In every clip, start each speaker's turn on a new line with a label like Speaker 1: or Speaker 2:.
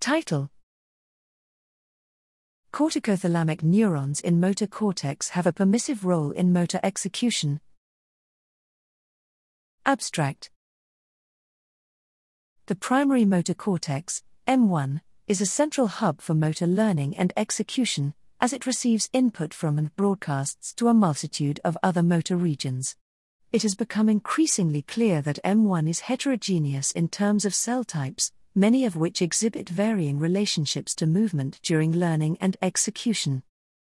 Speaker 1: Title Corticothalamic neurons in motor cortex have a permissive role in motor execution. Abstract The primary motor cortex, M1, is a central hub for motor learning and execution, as it receives input from and broadcasts to a multitude of other motor regions. It has become increasingly clear that M1 is heterogeneous in terms of cell types, many of which exhibit varying relationships to movement during learning and execution.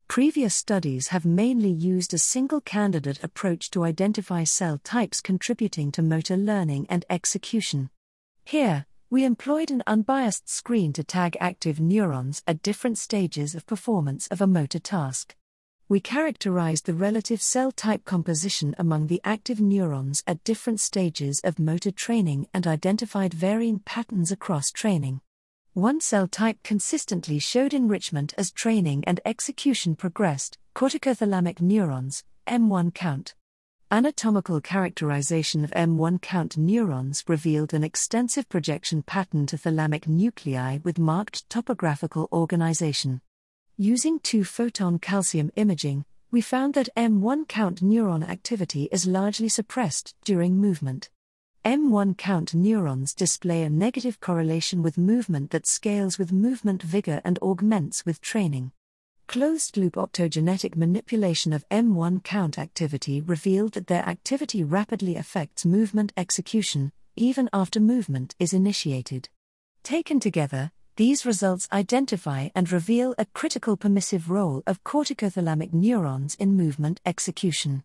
Speaker 1: Previous studies have mainly used a single candidate approach to identify cell types contributing to motor learning and execution. Here, we employed an unbiased screen to tag active neurons at different stages of performance of a motor task we characterized the relative cell type composition among the active neurons at different stages of motor training and identified varying patterns across training. One cell type consistently showed enrichment as training and execution progressed corticothalamic neurons, M1 count. Anatomical characterization of M1 count neurons revealed an extensive projection pattern to thalamic nuclei with marked topographical organization. Using 2 photon calcium imaging, we found that M1 count neuron activity is largely suppressed during movement. M1 count neurons display a negative correlation with movement that scales with movement vigor and augments with training. Closed loop optogenetic manipulation of M1 count activity revealed that their activity rapidly affects movement execution, even after movement is initiated. Taken together, these results identify and reveal a critical permissive role of corticothalamic neurons in movement execution.